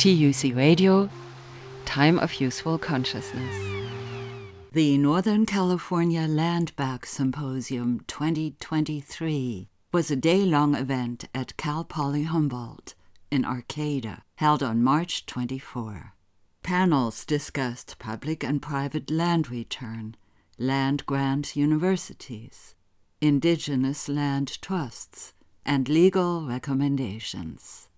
TUC Radio, Time of Useful Consciousness. The Northern California Land Back Symposium 2023 was a day long event at Cal Poly Humboldt in Arcata, held on March 24. Panels discussed public and private land return, land grant universities, indigenous land trusts, and legal recommendations.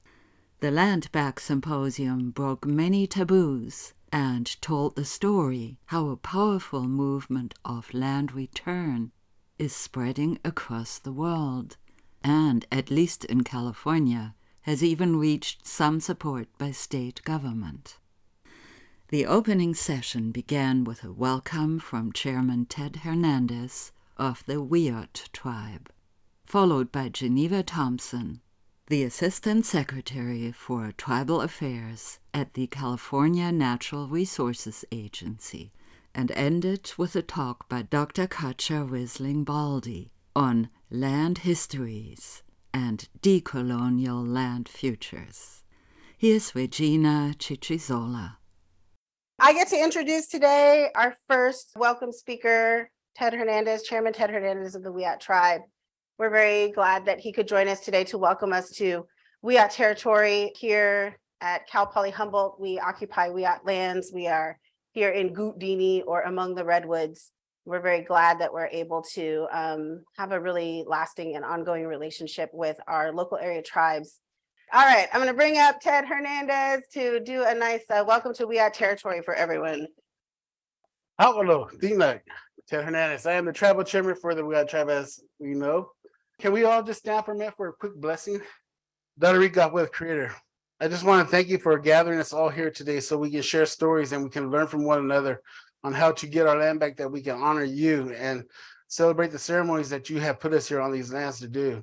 The Land Back Symposium broke many taboos and told the story how a powerful movement of land return is spreading across the world, and, at least in California, has even reached some support by state government. The opening session began with a welcome from Chairman Ted Hernandez of the Wiyot tribe, followed by Geneva Thompson, the Assistant Secretary for Tribal Affairs at the California Natural Resources Agency, and ended with a talk by Dr. Cutcha Risling Baldy on land histories and decolonial land futures. Here's Regina Chichizola. I get to introduce today our first welcome speaker, Ted Hernandez, Chairman Ted Hernandez of the Wiyot Tribe. We're very glad that he could join us today to welcome us to Wiyot territory here at Cal Poly Humboldt. We occupy Wiyot lands. We are here in Goudi'ni or among the redwoods. We're very glad that we're able to um, have a really lasting and ongoing relationship with our local area tribes. All right, I'm going to bring up Ted Hernandez to do a nice uh, welcome to Wiyot territory for everyone. Hello, Dina, Ted Hernandez. I am the tribal chairman for the Wiyot tribe, as we know. Can we all just stand for a minute for a quick blessing? Dadarika with Creator. I just want to thank you for gathering us all here today so we can share stories and we can learn from one another on how to get our land back that we can honor you and celebrate the ceremonies that you have put us here on these lands to do.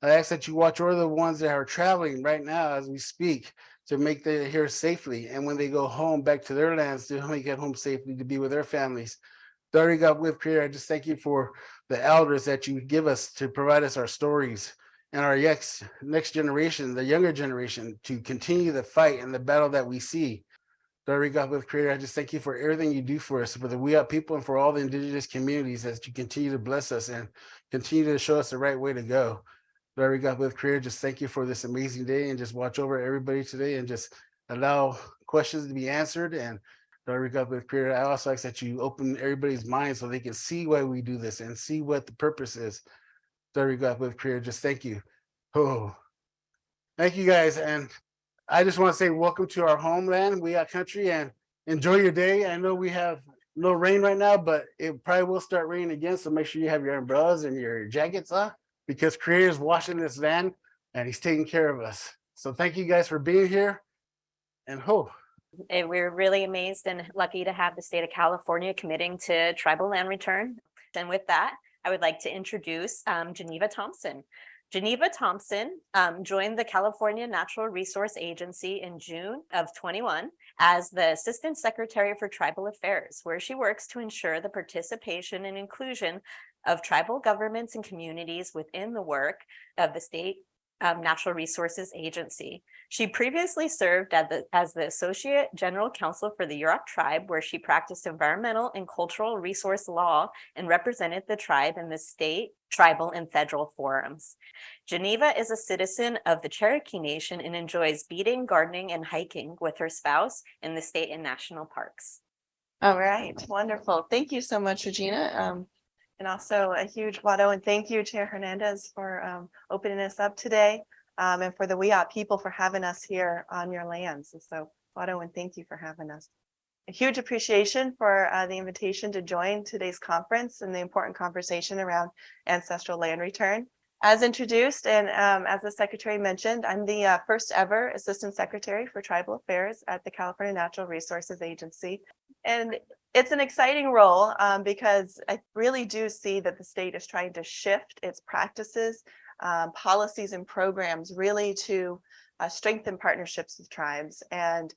I ask that you watch over the ones that are traveling right now as we speak to make them here safely. And when they go home back to their lands to make it home safely to be with their families. Daughter God with Creator, I just thank you for the elders that you give us to provide us our stories and our next next generation, the younger generation, to continue the fight and the battle that we see. Daughter God with Creator, I just thank you for everything you do for us, for the Wiyot people and for all the indigenous communities as you continue to bless us and continue to show us the right way to go. Daughter God with Creator, just thank you for this amazing day and just watch over everybody today and just allow questions to be answered and Daughter God with Creator, I also ask that you open everybody's mind so they can see why we do this and see what the purpose is. Daughter God with Creator, just thank you. Oh, thank you guys. And I just want to say welcome to our homeland, Wiyot country, and enjoy your day. I know we have no rain right now, but it probably will start raining again. So make sure you have your umbrellas and your jackets on because Creator is washing this land and he's taking care of us. So thank you guys for being here. And ho. And we're really amazed and lucky to have the state of California committing to tribal land return. And with that, I would like to introduce um, Geneva Thompson. Geneva Thompson um, joined the California Natural Resource Agency in June of 21 as the Assistant Secretary for Tribal Affairs, where she works to ensure the participation and inclusion of tribal governments and communities within the work of the state um, Natural Resources Agency. She previously served as the, as the Associate General Counsel for the Yurok tribe, where she practiced environmental and cultural resource law and represented the tribe in the state, tribal, and federal forums. Geneva is a citizen of the Cherokee Nation and enjoys beading, gardening, and hiking with her spouse in the state and national parks. All right, wonderful. Thank you so much, Regina. Um, and also a huge Wado and thank you, Chair Hernandez, for um, opening us up today. Um, and for the Wiyot people for having us here on your lands. And so Wado and thank you for having us. A huge appreciation for uh, the invitation to join today's conference and the important conversation around ancestral land return. As introduced and um, as the secretary mentioned, I'm the uh, first ever Assistant Secretary for Tribal Affairs at the California Natural Resources Agency. And it's an exciting role um, because I really do see that the state is trying to shift its practices, um, policies and programs really to uh, strengthen partnerships with tribes. And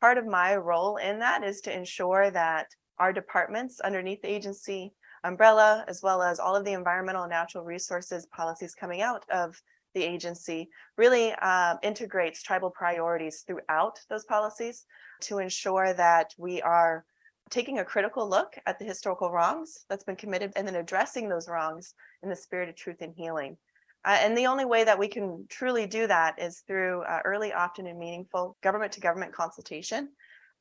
part of my role in that is to ensure that our departments underneath the agency umbrella, as well as all of the environmental and natural resources policies coming out of the agency really uh, integrates tribal priorities throughout those policies to ensure that we are taking a critical look at the historical wrongs that's been committed and then addressing those wrongs in the spirit of truth and healing. Uh, and the only way that we can truly do that is through uh, early, often, and meaningful government to government consultation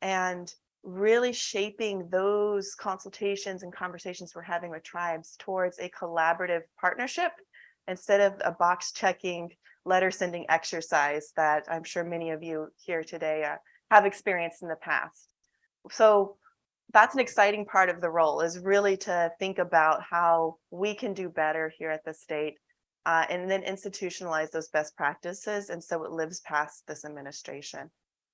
and really shaping those consultations and conversations we're having with tribes towards a collaborative partnership instead of a box checking letter sending exercise that I'm sure many of you here today uh, have experienced in the past. So that's an exciting part of the role is really to think about how we can do better here at the state uh, and then institutionalize those best practices. And so it lives past this administration.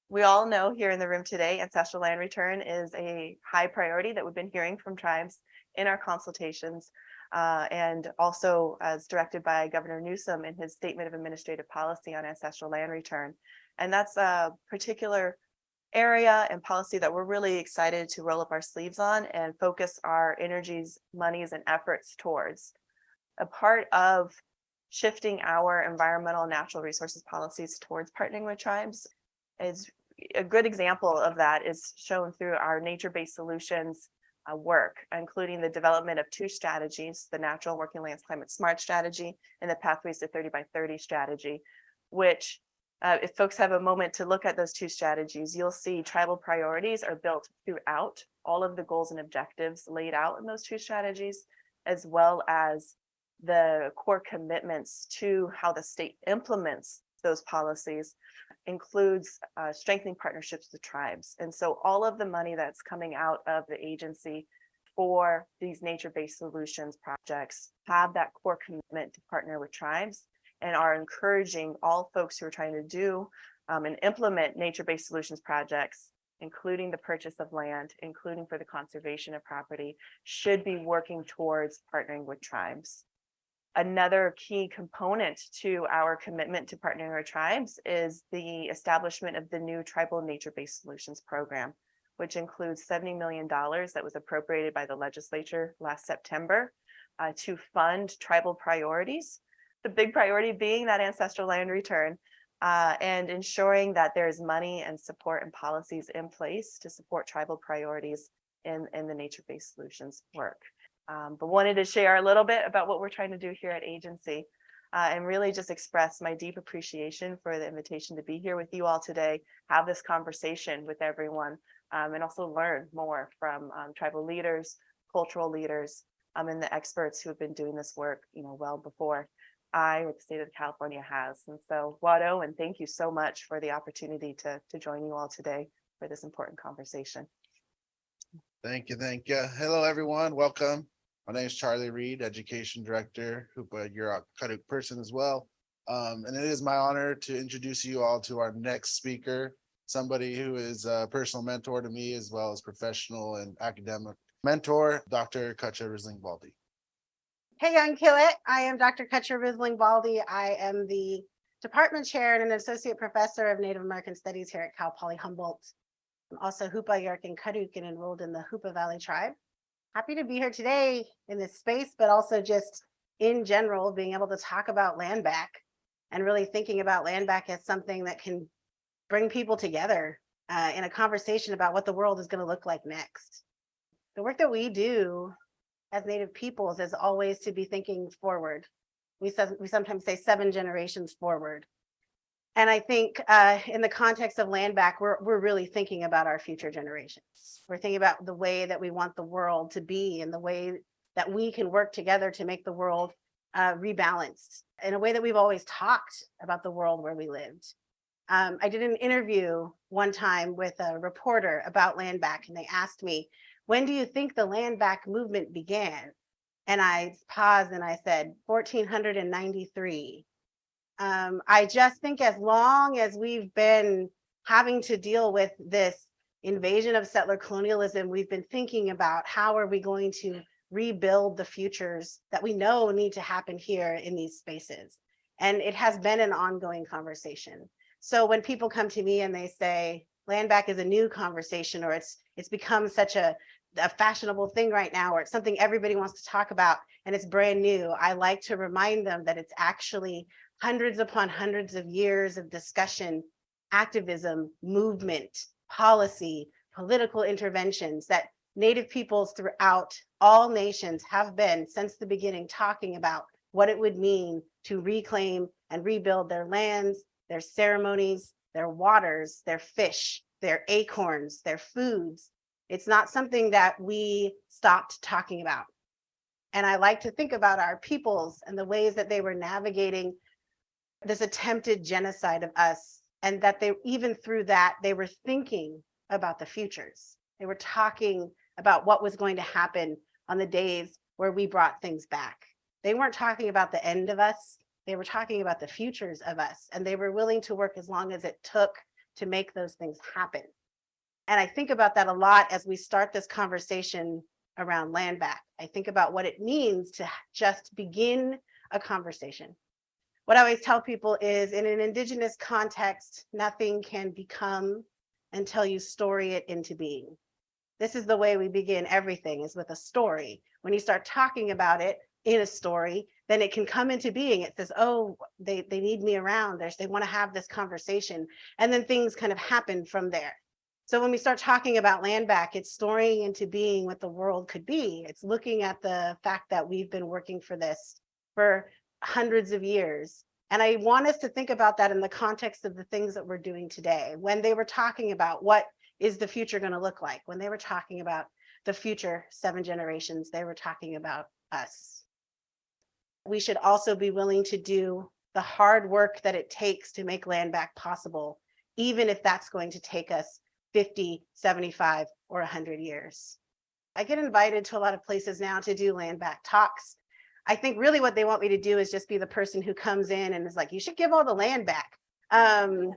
We all know here in the room today, ancestral land return is a high priority that we've been hearing from tribes in our consultations. Uh, and also as directed by Governor Newsom in his statement of administrative policy on ancestral land return. And that's a particular area and policy that we're really excited to roll up our sleeves on and focus our energies, monies, and efforts towards. A part of shifting our environmental and natural resources policies towards partnering with tribes is a good example of that is shown through our nature-based solutions uh, work, including the development of two strategies, the Natural Working Lands Climate Smart Strategy and the Pathways to 30 by 30 strategy, which uh, if folks have a moment to look at those two strategies, you'll see tribal priorities are built throughout all of the goals and objectives laid out in those two strategies, as well as the core commitments to how the state implements those policies includes uh, strengthening partnerships with tribes. And so all of the money that's coming out of the agency for these nature-based solutions projects have that core commitment to partner with tribes and are encouraging all folks who are trying to do um, and implement nature-based solutions projects, including the purchase of land, including for the conservation of property, should be working towards partnering with tribes. Another key component to our commitment to partnering with tribes is the establishment of the new tribal nature-based solutions program, which includes $70 million that was appropriated by the legislature last September uh, to fund tribal priorities the big priority being that ancestral land return uh, and ensuring that there's money and support and policies in place to support tribal priorities in, in the nature-based solutions work. Um, but wanted to share a little bit about what we're trying to do here at agency uh, and really just express my deep appreciation for the invitation to be here with you all today, have this conversation with everyone, um, and also learn more from um, tribal leaders, cultural leaders, um, and the experts who have been doing this work, you know, well before. I or the state of California has. And so Wado, and thank you so much for the opportunity to, to join you all today for this important conversation. Thank you, thank you. Hello, everyone. Welcome. My name is Charlie Reed, Education Director, Hoopa, you're a Kaduk person as well. Um, and it is my honor to introduce you all to our next speaker, somebody who is a personal mentor to me as well as professional and academic mentor, Dr. Cutcha Risling Baldy. Hey, Young Kill It. I am Dr. Cutcha Risling Baldy. I am the department chair and an associate professor of Native American Studies here at Cal Poly Humboldt. I'm also Hoopa Yurok Karuk and enrolled in the Hoopa Valley Tribe. Happy to be here today in this space, but also just in general, being able to talk about land back and really thinking about land back as something that can bring people together uh, in a conversation about what the world is going to look like next. The work that we do as Native peoples is always to be thinking forward. We we sometimes say seven generations forward. And I think uh, in the context of land back, we're, we're really thinking about our future generations. We're thinking about the way that we want the world to be and the way that we can work together to make the world uh, rebalanced in a way that we've always talked about the world where we lived. Um, I did an interview one time with a reporter about land back, and they asked me, when do you think the land back movement began? And I paused and I said, 1493. Um, I just think as long as we've been having to deal with this invasion of settler colonialism, we've been thinking about how are we going to rebuild the futures that we know need to happen here in these spaces. And it has been an ongoing conversation. So when people come to me and they say, land back is a new conversation or it's it's become such a a fashionable thing right now or it's something everybody wants to talk about and it's brand new i like to remind them that it's actually hundreds upon hundreds of years of discussion, activism, movement, policy, political interventions that Native peoples throughout all nations have been since the beginning talking about what it would mean to reclaim and rebuild their lands, their ceremonies, their waters, their fish, their acorns, their foods. It's not something that we stopped talking about. And I like to think about our peoples and the ways that they were navigating this attempted genocide of us, and that they, even through that, they were thinking about the futures. They were talking about what was going to happen on the days where we brought things back. They weren't talking about the end of us. They were talking about the futures of us, and they were willing to work as long as it took to make those things happen. And I think about that a lot as we start this conversation around land back. I think about what it means to just begin a conversation. What I always tell people is in an indigenous context, nothing can become until you story it into being. This is the way we begin everything is with a story. When you start talking about it in a story, then it can come into being. It says, oh, they, they need me around. There's, they want to have this conversation. And then things kind of happen from there. So when we start talking about land back, it's storing into being what the world could be. It's looking at the fact that we've been working for this for hundreds of years. And I want us to think about that in the context of the things that we're doing today. When they were talking about what is the future going to look like, when they were talking about the future seven generations, they were talking about us. We should also be willing to do the hard work that it takes to make land back possible, even if that's going to take us 50, 75, or 100 years. I get invited to a lot of places now to do land back talks. I think really what they want me to do is just be the person who comes in and is like, you should give all the land back. Um,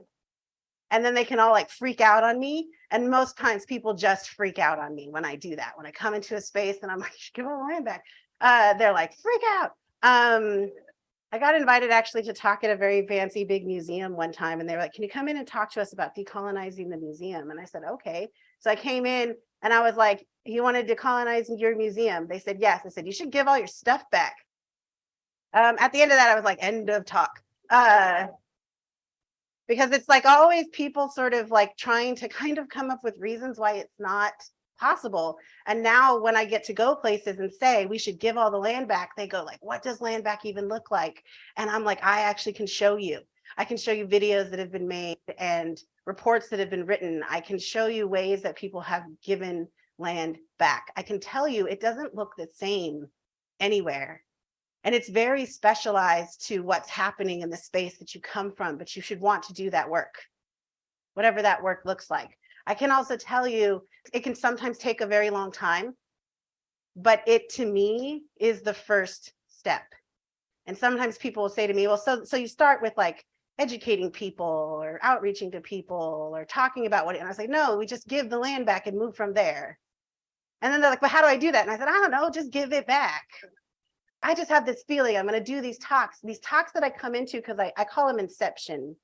and then they can all like freak out on me. And most times people just freak out on me when I do that. When I come into a space and I'm like, you should give all the land back. Uh, they're like, freak out. Um, I got invited actually to talk at a very fancy big museum one time, and they were like, Can you come in and talk to us about decolonizing the museum? And I said, Okay. So I came in and I was like, You wanted to colonize your museum? They said, Yes. I said, You should give all your stuff back. Um, at the end of that, I was like, End of talk. Uh, because it's like always people sort of like trying to kind of come up with reasons why it's not possible. And now when I get to go places and say we should give all the land back, they go like, what does land back even look like? And I'm like, I actually can show you. I can show you videos that have been made and reports that have been written. I can show you ways that people have given land back. I can tell you it doesn't look the same anywhere. And it's very specialized to what's happening in the space that you come from, but you should want to do that work, whatever that work looks like. I can also tell you it can sometimes take a very long time, but it to me is the first step. And sometimes people will say to me, well, so so you start with like educating people or outreaching to people or talking about what and I was like, no, we just give the land back and move from there. And then they're like, but how do I do that? And I said, I don't know, just give it back. I just have this feeling I'm going to do these talks, these talks that I come into because I, I call them inception.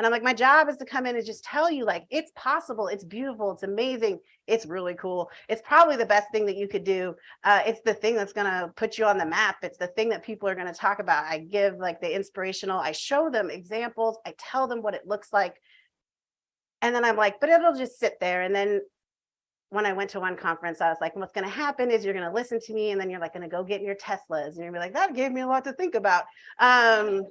And I'm like, my job is to come in and just tell you, like, it's possible, it's beautiful, it's amazing, it's really cool. It's probably the best thing that you could do. Uh, it's the thing that's gonna put you on the map. It's the thing that people are gonna talk about. I give like the inspirational, I show them examples, I tell them what it looks like. And then I'm like, but it'll just sit there. And then when I went to one conference, I was like, what's going to happen is you're going to listen to me and then you're like going to go get in your Teslas and you're going to be like, that gave me a lot to think about. Um,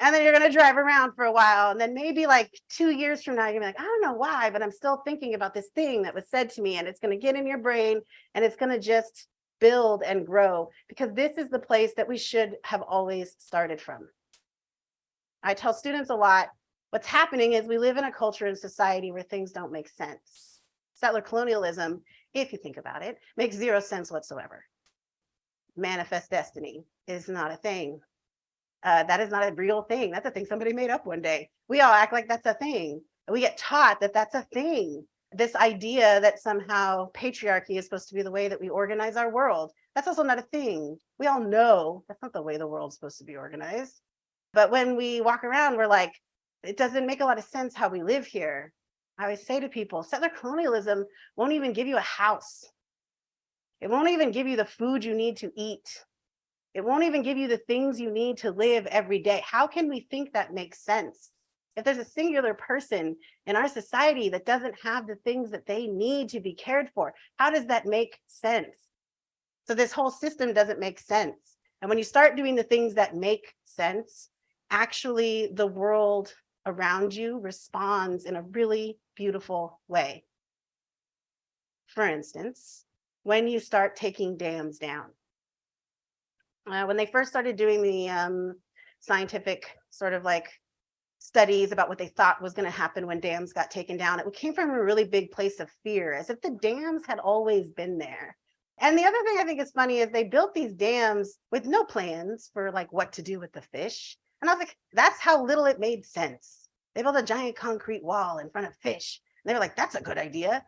and then you're going to drive around for a while. And then maybe like two years from now, you're gonna be like, I don't know why, but I'm still thinking about this thing that was said to me and it's going to get in your brain and it's going to just build and grow because this is the place that we should have always started from. I tell students a lot, what's happening is we live in a culture and society where things don't make sense settler colonialism, if you think about it, makes zero sense whatsoever. Manifest destiny is not a thing. Uh, that is not a real thing. That's a thing somebody made up one day. We all act like that's a thing. We get taught that that's a thing. This idea that somehow patriarchy is supposed to be the way that we organize our world. That's also not a thing. We all know that's not the way the world's supposed to be organized. But when we walk around, we're like, it doesn't make a lot of sense how we live here. I always say to people, settler colonialism won't even give you a house. It won't even give you the food you need to eat. It won't even give you the things you need to live every day. How can we think that makes sense? If there's a singular person in our society that doesn't have the things that they need to be cared for, how does that make sense? So this whole system doesn't make sense. And when you start doing the things that make sense, actually the world around you responds in a really beautiful way. For instance, when you start taking dams down. Uh, when they first started doing the um, scientific sort of like studies about what they thought was going to happen when dams got taken down, it came from a really big place of fear, as if the dams had always been there. And the other thing I think is funny is they built these dams with no plans for like what to do with the fish. And I was like, that's how little it made sense. They built a giant concrete wall in front of fish. And they were like, that's a good idea.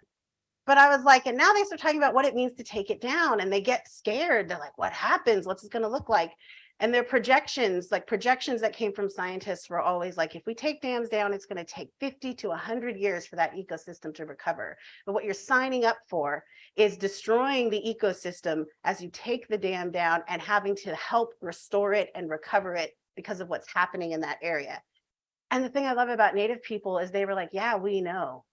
But I was like, and now they start talking about what it means to take it down and they get scared. They're like, what happens? What's it going to look like? And their projections, like projections that came from scientists were always like, if we take dams down, it's going to take 50 to 100 years for that ecosystem to recover. But what you're signing up for is destroying the ecosystem as you take the dam down and having to help restore it and recover it because of what's happening in that area. And the thing I love about Native people is they were like, yeah, we know.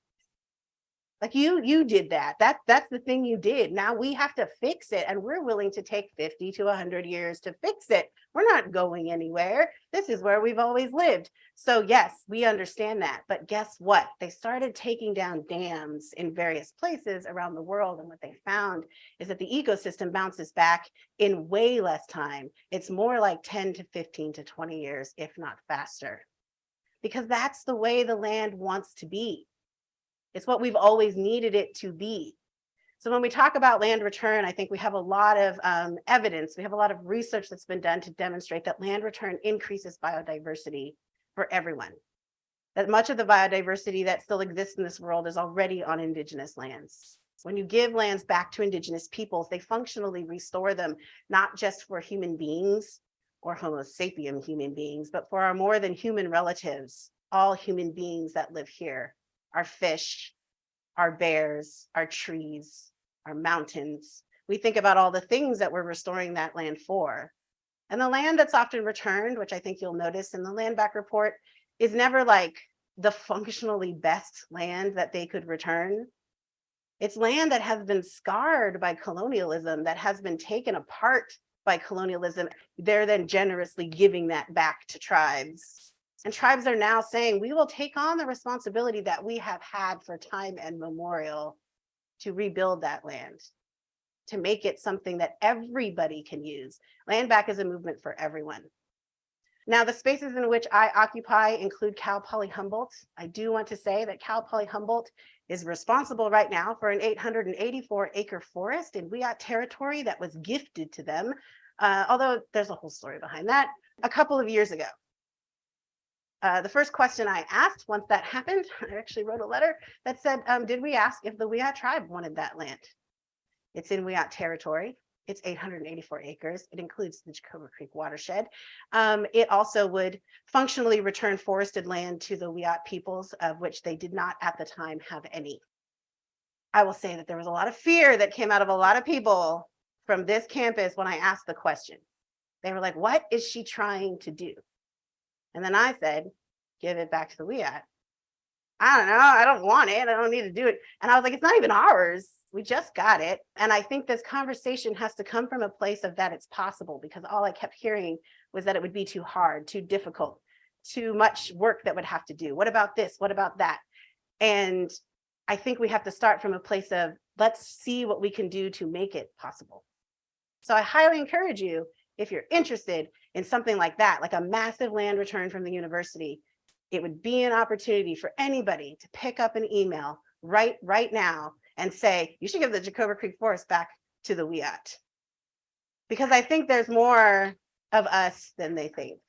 Like you, you did that. That that's the thing you did. Now we have to fix it, and we're willing to take 50 to 100 years to fix it. We're not going anywhere. This is where we've always lived. So yes, we understand that. But guess what? They started taking down dams in various places around the world, and what they found is that the ecosystem bounces back in way less time. It's more like 10 to 15 to 20 years, if not faster. Because that's the way the land wants to be. It's what we've always needed it to be. So when we talk about land return, I think we have a lot of um, evidence. We have a lot of research that's been done to demonstrate that land return increases biodiversity for everyone. That much of the biodiversity that still exists in this world is already on indigenous lands. When you give lands back to indigenous peoples, they functionally restore them, not just for human beings or homo sapien human beings, but for our more than human relatives, all human beings that live here our fish, our bears, our trees, our mountains. We think about all the things that we're restoring that land for. And the land that's often returned, which I think you'll notice in the land back report, is never like the functionally best land that they could return. It's land that has been scarred by colonialism, that has been taken apart by colonialism. They're then generously giving that back to tribes and tribes are now saying, we will take on the responsibility that we have had for time and memorial to rebuild that land, to make it something that everybody can use. Land back is a movement for everyone. Now, the spaces in which I occupy include Cal Poly Humboldt. I do want to say that Cal Poly Humboldt is responsible right now for an 884 acre forest in Wiyot territory that was gifted to them. Uh, although there's a whole story behind that a couple of years ago. Uh, the first question I asked once that happened, I actually wrote a letter that said, um, did we ask if the Wiyot tribe wanted that land? It's in Wiyot territory. It's 884 acres. It includes the Jacoby Creek watershed. Um, it also would functionally return forested land to the Wiyot peoples, of which they did not at the time have any. I will say that there was a lot of fear that came out of a lot of people from this campus when I asked the question. They were like, what is she trying to do? And then I said, give it back to the Wiyot. I don't know. I don't want it. I don't need to do it. And I was like, it's not even ours. We just got it. And I think this conversation has to come from a place of that it's possible because all I kept hearing was that it would be too hard, too difficult, too much work that would have to do. What about this? What about that? And I think we have to start from a place of let's see what we can do to make it possible. So I highly encourage you, if you're interested, in something like that, like a massive land return from the university, it would be an opportunity for anybody to pick up an email right right now and say, you should give the Jacoby Creek Forest back to the Wiyot. Because I think there's more of us than they think.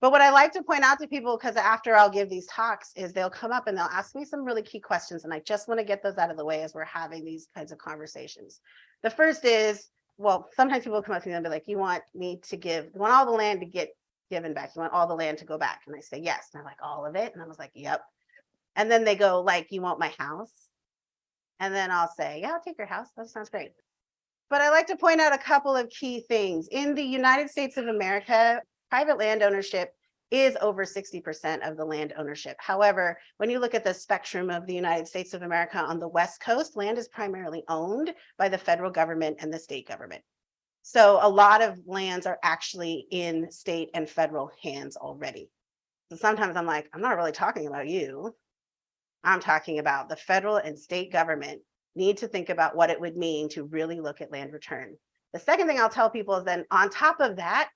But what I like to point out to people, because after I'll give these talks, is they'll come up and they'll ask me some really key questions. And I just want to get those out of the way as we're having these kinds of conversations. The first is, well, sometimes people come up to me and be like, you want me to give, you want all the land to get given back? You want all the land to go back? And I say, yes. And I'm like, all of it? And I was like, yep. And then they go like, you want my house? And then I'll say, yeah, I'll take your house. That sounds great. But I like to point out a couple of key things. In the United States of America, private land ownership is over sixty percent of the land ownership. However, when you look at the spectrum of the United States of America on the West Coast, land is primarily owned by the federal government and the state government. So a lot of lands are actually in state and federal hands already. So sometimes I'm like, I'm not really talking about you. I'm talking about the federal and state government need to think about what it would mean to really look at land return. The second thing I'll tell people is then on top of that,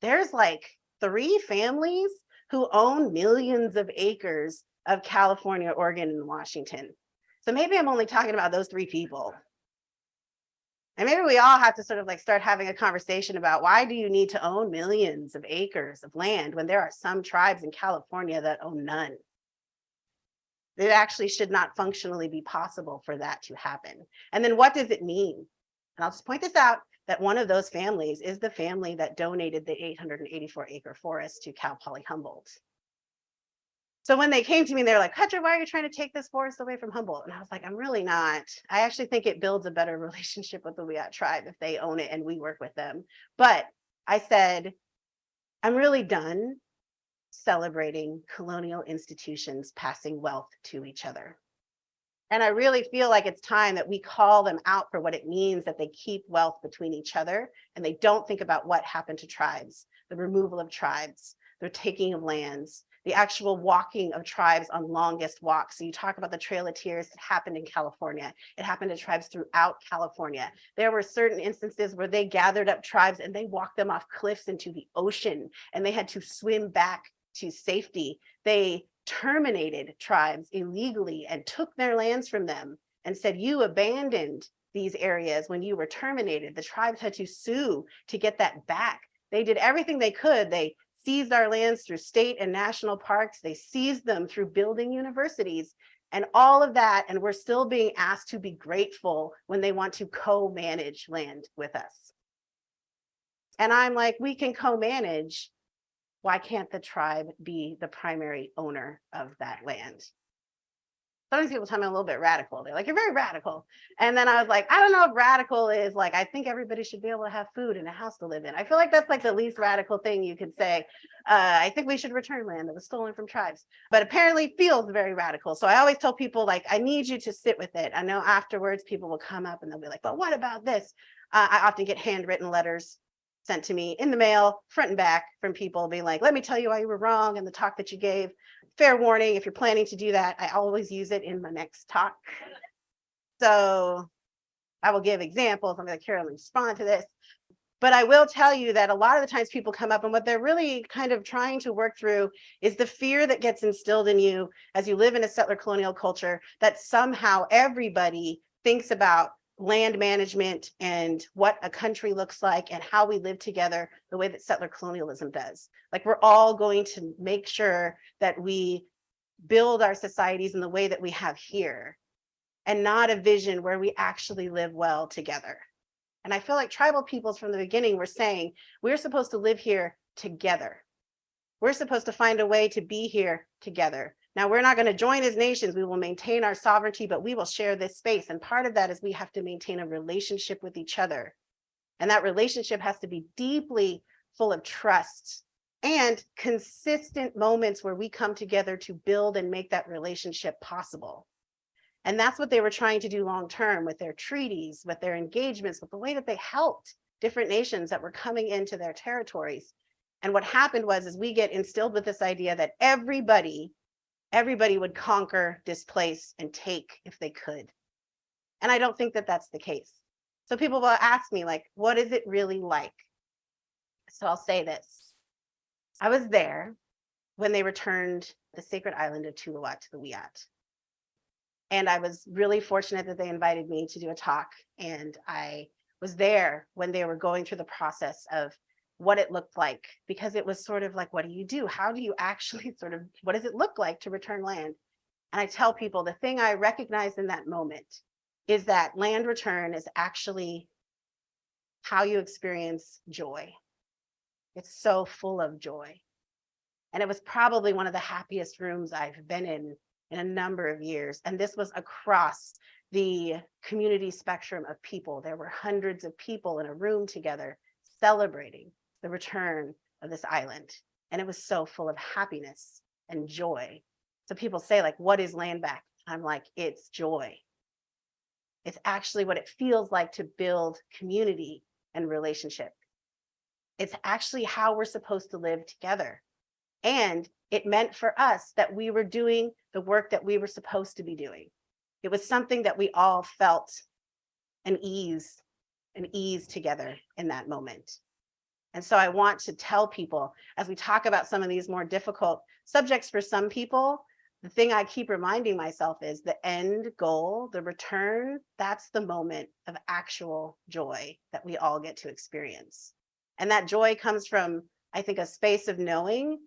there's like three families who own millions of acres of California, Oregon, and Washington. So maybe I'm only talking about those three people. And maybe we all have to sort of like start having a conversation about why do you need to own millions of acres of land when there are some tribes in California that own none? It actually should not functionally be possible for that to happen. And then what does it mean? And I'll just point this out, that one of those families is the family that donated the eight hundred and eighty-four acre forest to Cal Poly Humboldt. So when they came to me, they're like, Petra, why are you trying to take this forest away from Humboldt? And I was like, I'm really not. I actually think it builds a better relationship with the Wiyot tribe if they own it and we work with them. But I said, I'm really done celebrating colonial institutions passing wealth to each other. And I really feel like it's time that we call them out for what it means that they keep wealth between each other and they don't think about what happened to tribes, the removal of tribes, the taking of lands, the actual walking of tribes on longest walks. So you talk about the Trail of Tears, it happened in California. It happened to tribes throughout California. There were certain instances where they gathered up tribes and they walked them off cliffs into the ocean and they had to swim back to safety. They terminated tribes illegally and took their lands from them and said, you abandoned these areas when you were terminated. The tribes had to sue to get that back. They did everything they could. They seized our lands through state and national parks. They seized them through building universities and all of that. And we're still being asked to be grateful when they want to co-manage land with us. And I'm like, we can co-manage. Why can't the tribe be the primary owner of that land? Sometimes people tell me a little bit radical. They're like, you're very radical. And then I was like, I don't know if radical is like, I think everybody should be able to have food and a house to live in. I feel like that's like the least radical thing you could say. Uh, I think we should return land that was stolen from tribes, but apparently feels very radical. So I always tell people like, I need you to sit with it. I know afterwards people will come up and they'll be like, but what about this? Uh, I often get handwritten letters sent to me in the mail, front and back from people being like, let me tell you why you were wrong and the talk that you gave. Fair warning, if you're planning to do that, I always use it in my next talk. So I will give examples. I'm like, Carolyn, respond to this. But I will tell you that a lot of the times people come up and what they're really kind of trying to work through is the fear that gets instilled in you as you live in a settler colonial culture that somehow everybody thinks about land management and what a country looks like and how we live together the way that settler colonialism does. Like we're all going to make sure that we build our societies in the way that we have here and not a vision where we actually live well together. And I feel like tribal peoples from the beginning were saying, we're supposed to live here together. We're supposed to find a way to be here together. Now, we're not going to join as nations. We will maintain our sovereignty, but we will share this space. And part of that is we have to maintain a relationship with each other. And that relationship has to be deeply full of trust and consistent moments where we come together to build and make that relationship possible. And that's what they were trying to do long term with their treaties, with their engagements, with the way that they helped different nations that were coming into their territories. And what happened was is we get instilled with this idea that everybody everybody would conquer, this place and take if they could. And I don't think that that's the case. So people will ask me, like, what is it really like? So I'll say this. I was there when they returned the sacred island of Tuluwat to the Wiyot. And I was really fortunate that they invited me to do a talk. And I was there when they were going through the process of what it looked like because it was sort of like, what do you do? How do you actually sort of, what does it look like to return land? And I tell people the thing I recognize in that moment is that land return is actually how you experience joy. It's so full of joy. And it was probably one of the happiest rooms I've been in in a number of years. And this was across the community spectrum of people. There were hundreds of people in a room together celebrating the return of this island. And it was so full of happiness and joy. So people say, like, what is land back? I'm like, it's joy. It's actually what it feels like to build community and relationship. It's actually how we're supposed to live together. And it meant for us that we were doing the work that we were supposed to be doing. It was something that we all felt an ease, an ease together in that moment. And so I want to tell people as we talk about some of these more difficult subjects for some people, the thing I keep reminding myself is the end goal, the return, that's the moment of actual joy that we all get to experience. And that joy comes from, I think, a space of knowing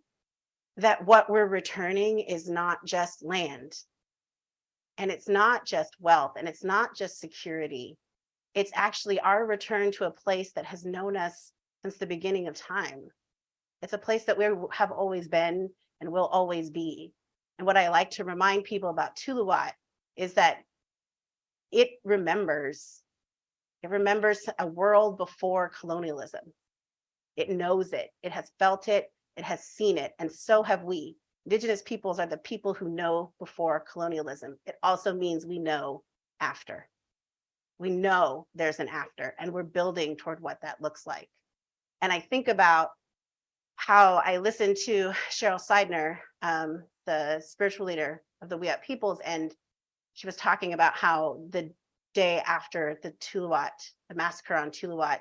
that what we're returning is not just land. And it's not just wealth and it's not just security. It's actually our return to a place that has known us since the beginning of time. It's a place that we have always been and will always be. And what I like to remind people about Tuluwat is that it remembers, it remembers a world before colonialism. It knows it, it has felt it, it has seen it, and so have we. Indigenous peoples are the people who know before colonialism. It also means we know after. We know there's an after, and we're building toward what that looks like. And I think about how I listened to Cheryl Seidner, um, the spiritual leader of the Wiyot peoples, and she was talking about how the day after the Tuluwat, the massacre on Tuluwat,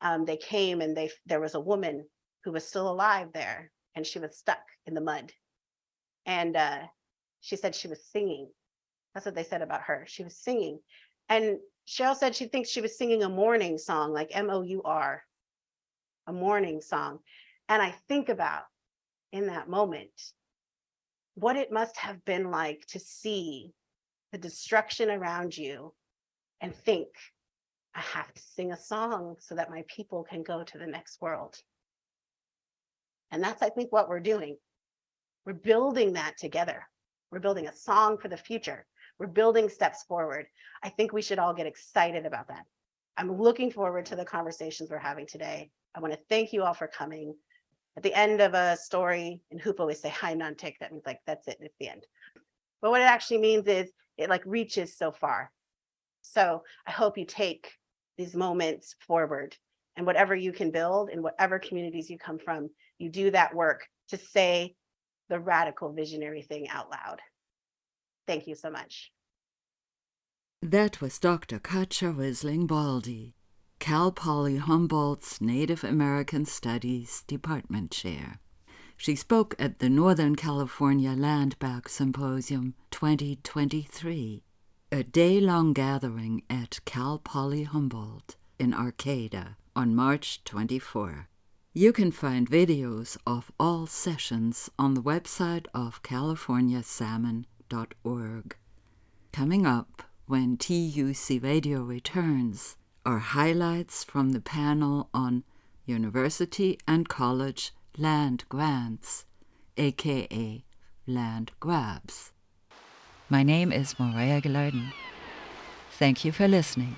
um, they came and they there was a woman who was still alive there, and she was stuck in the mud. And uh, she said she was singing. That's what they said about her. She was singing, and Cheryl said she thinks she was singing a mourning song, like M O U R, a morning song. And I think about in that moment what it must have been like to see the destruction around you and think, I have to sing a song so that my people can go to the next world. And that's, I think, what we're doing. We're building that together. We're building a song for the future. We're building steps forward. I think we should all get excited about that. I'm looking forward to the conversations we're having today. I want to thank you all for coming. At the end of a story in Hoopa, we say hi nantik. That means like that's it, it's the end. But what it actually means is it like reaches so far. So I hope you take these moments forward and whatever you can build in whatever communities you come from, you do that work to say the radical visionary thing out loud. Thank you so much. That was Dr. Cutcha Risling Baldy, Cal Poly Humboldt's Native American Studies Department Chair. She spoke at the Northern California Land Back Symposium 2023 a day long gathering at Cal Poly Humboldt in Arcata on March 24. You can find videos of all sessions on the website of californiasalmon.org. Coming up when TUC Radio returns are highlights from the panel on University and College Land Grants, aka Land Grabs. My name is Maria Gilardin. Thank you for listening.